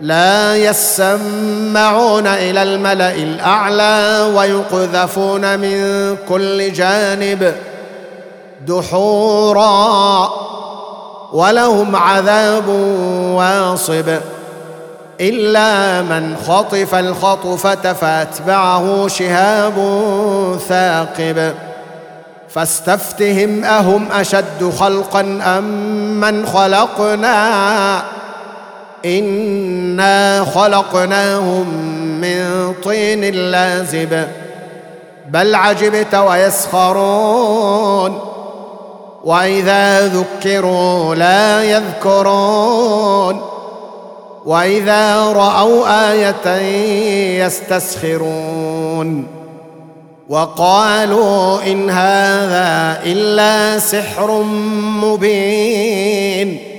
لا يسمعون إلى الملأ الأعلى ويقذفون من كل جانب دحورا ولهم عذاب واصب إلا من خطف الخطفة فأتبعه شهاب ثاقب فاستفتهم أهم أشد خلقا أم من خلقنا انا خلقناهم من طين لازب. بل عجبت ويسخرون. واذا ذكروا لا يذكرون. واذا راوا إيه يستسخرون. وقالوا ان هذا الا سحر مبين.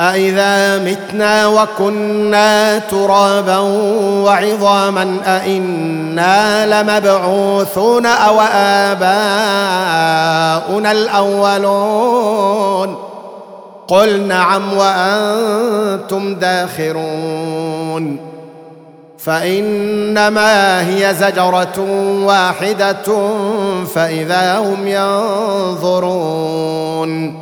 أإذا متنا وكنا ترابا وعظاما أإنا لمبعوثون أو آباؤنا الأولون قل نعم وأنتم داخرون فإنما هي زجرة واحدة فإذا هم ينظرون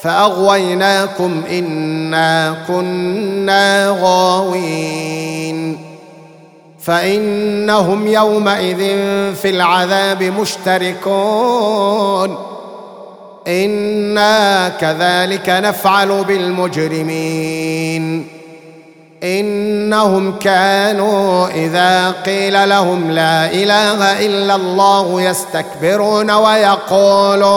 فأغويناكم إنا كنا غاوين. فإنهم يومئذ في العذاب مشتركون. إنا كذلك نفعل بالمجرمين. إنهم كانوا إذا قيل لهم لا إله إلا الله يستكبرون ويقولون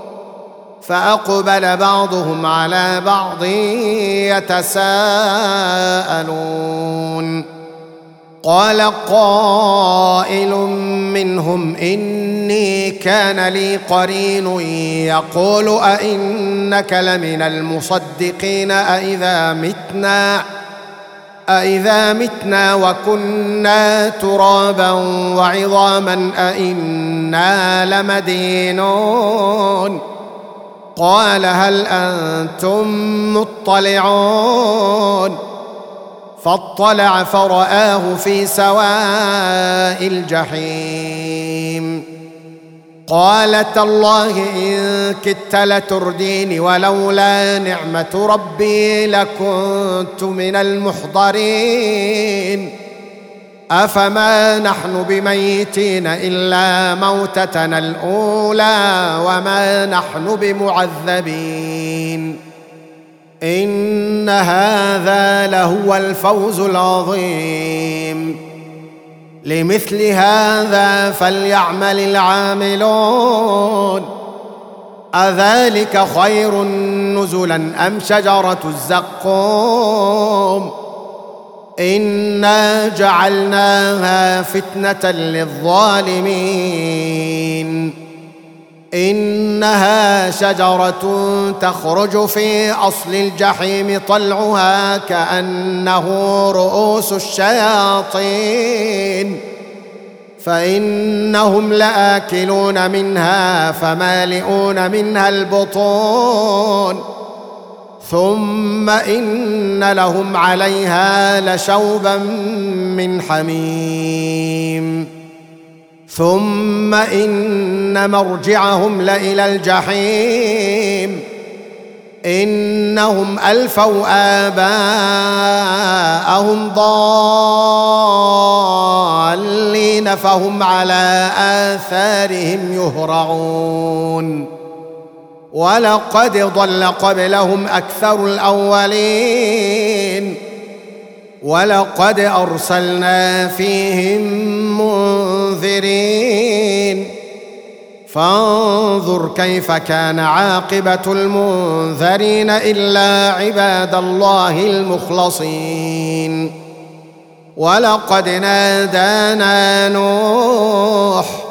فأقبل بعضهم على بعض يتساءلون. قال قائل منهم إني كان لي قرين يقول أئنك لمن المصدقين أإذا متنا أإذا متنا وكنا ترابا وعظاما أإنا لمدينون. قال هل أنتم مطلعون فاطلع فرآه في سواء الجحيم. قال تالله إن كدت لترديني ولولا نعمة ربي لكنت من المحضرين. أفما نحن بميتين إلا موتتنا الأولى وما نحن بمعذبين. إن هذا لهو الفوز العظيم. لمثل هذا فليعمل العاملون. أذلك خير نزلا أم شجرة الزقوم؟ إنا جعلناها فتنة للظالمين. إنها شجرة تخرج في أصل الجحيم طلعها كأنه رؤوس الشياطين. فإنهم لآكلون منها فمالئون منها البطون. ثم إن لهم عليها لشوبا من حميم. ثم إن مرجعهم لإلى الجحيم. إنهم ألفوا آباءهم ضالين فهم على آثارهم يهرعون. ولقد ضل قبلهم أكثر الأولين ولقد أرسلنا فيهم منذرين. فانظر كيف كان عاقبة المنذرين إلا عباد الله المخلصين. ولقد نادانا نوح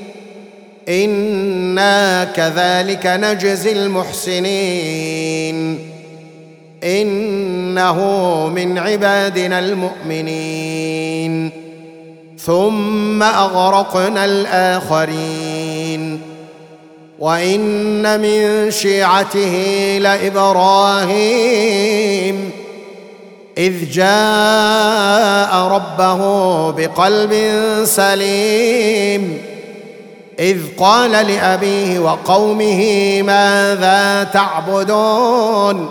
أنا كذلك نجزي المحسنين انه من عبادنا المؤمنين ثم اغرقنا الاخرين وان من شيعته لابراهيم اذ جاء ربه بقلب سليم إذ قال لأبيه وقومه ماذا تعبدون؟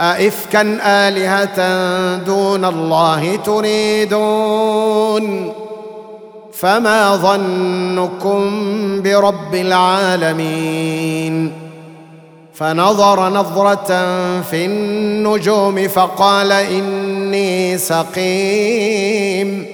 أئفكا آلهة دون الله تريدون؟ فما ظنكم برب العالمين؟ فنظر نظرة في النجوم فقال إني سقيم.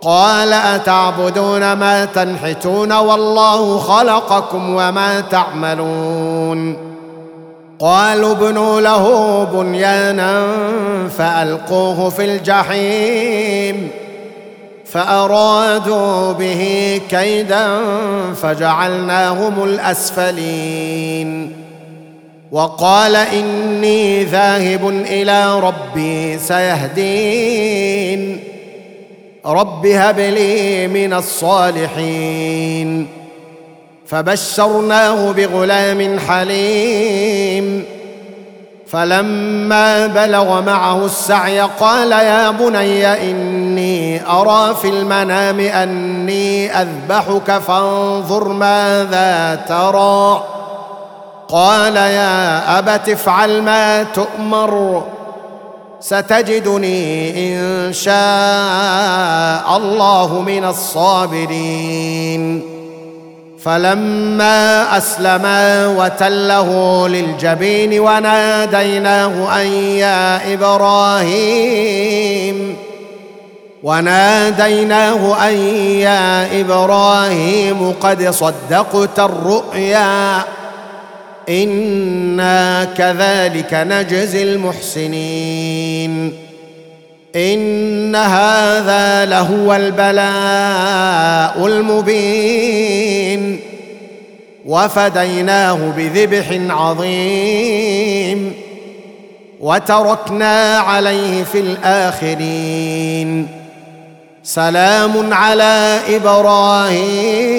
قال أتعبدون ما تنحتون والله خلقكم وما تعملون قالوا ابنوا له بنيانا فألقوه في الجحيم فأرادوا به كيدا فجعلناهم الأسفلين وقال إني ذاهب إلى ربي سيهدين رب هب لي من الصالحين. فبشرناه بغلام حليم. فلما بلغ معه السعي قال يا بني إني أرى في المنام أني أذبحك فانظر ماذا ترى. قال يا أبت افعل ما تؤمر. ستجدني إن شاء الله من الصابرين. فلما اسلما وتله للجبين وناديناه أن يا إبراهيم. وناديناه أن يا إبراهيم قد صدقت الرؤيا. أنا كذلك نجزي المحسنين ان هذا لهو البلاء المبين وفديناه بذبح عظيم وتركنا عليه في الاخرين سلام على إبراهيم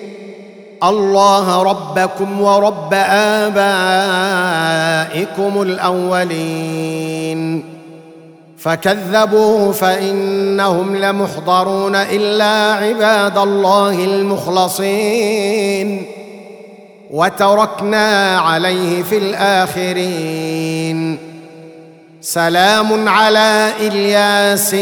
الله ربكم ورب آبائكم الأولين. فكذبوه فإنهم لمحضرون إلا عباد الله المخلصين. وتركنا عليه في الآخرين. سلام على إلياسين.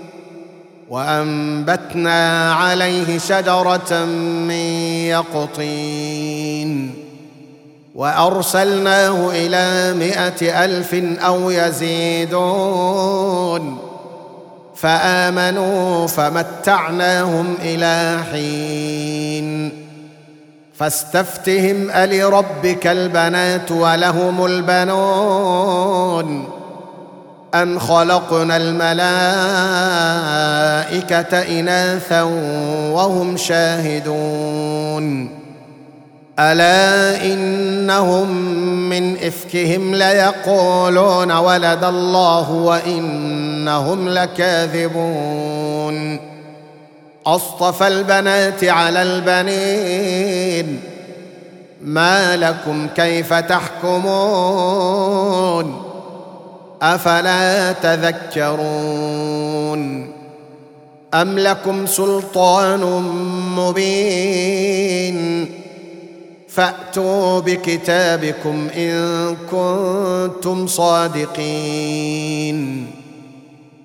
وأنبتنا عليه شجرة من يقطين وأرسلناه إلى مائه ألف أو يزيدون فآمنوا فمتعناهم إلى حين فاستفتهم ألربك البنات ولهم البنون ام خلقنا الملائكة إناثا وهم شاهدون. ألا إنهم من إفكهم ليقولون ولد الله وإنهم لكاذبون. أصطفى البنات على البنين. ما لكم كيف تحكمون؟ أفلا تذكرون أم لكم سلطان مبين فأتوا بكتابكم إن كنتم صادقين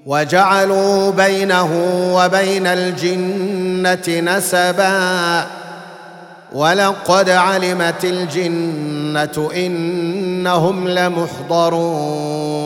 وجعلوا بينه وبين الجنة نسبا ولقد علمت الجنة إنهم لمحضرون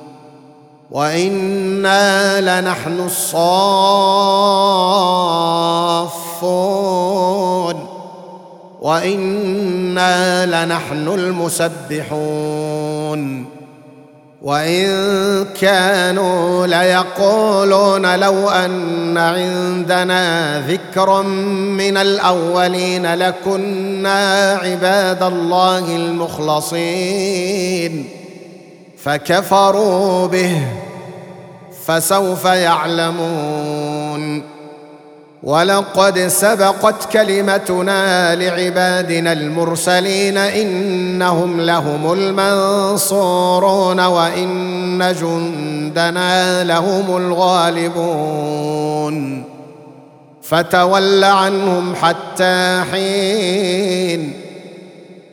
وأنا لنحن الصافون وأنا لنحن المسبحون وان كانوا ليقولون لو ان عندنا ذكرا من الاولين لكنا عباد الله المخلصين فكفروا به فسوف يعلمون. ولقد سبقت كلمتنا لعبادنا المرسلين إنهم لهم المنصورون وإن جندنا لهم الغالبون. فتول عنهم حتى حين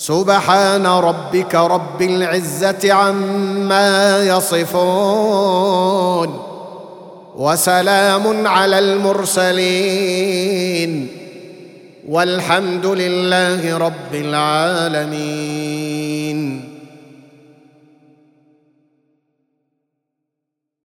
سبحان ربك رب العزة عما يصفون وسلام على المرسلين والحمد لله رب العالمين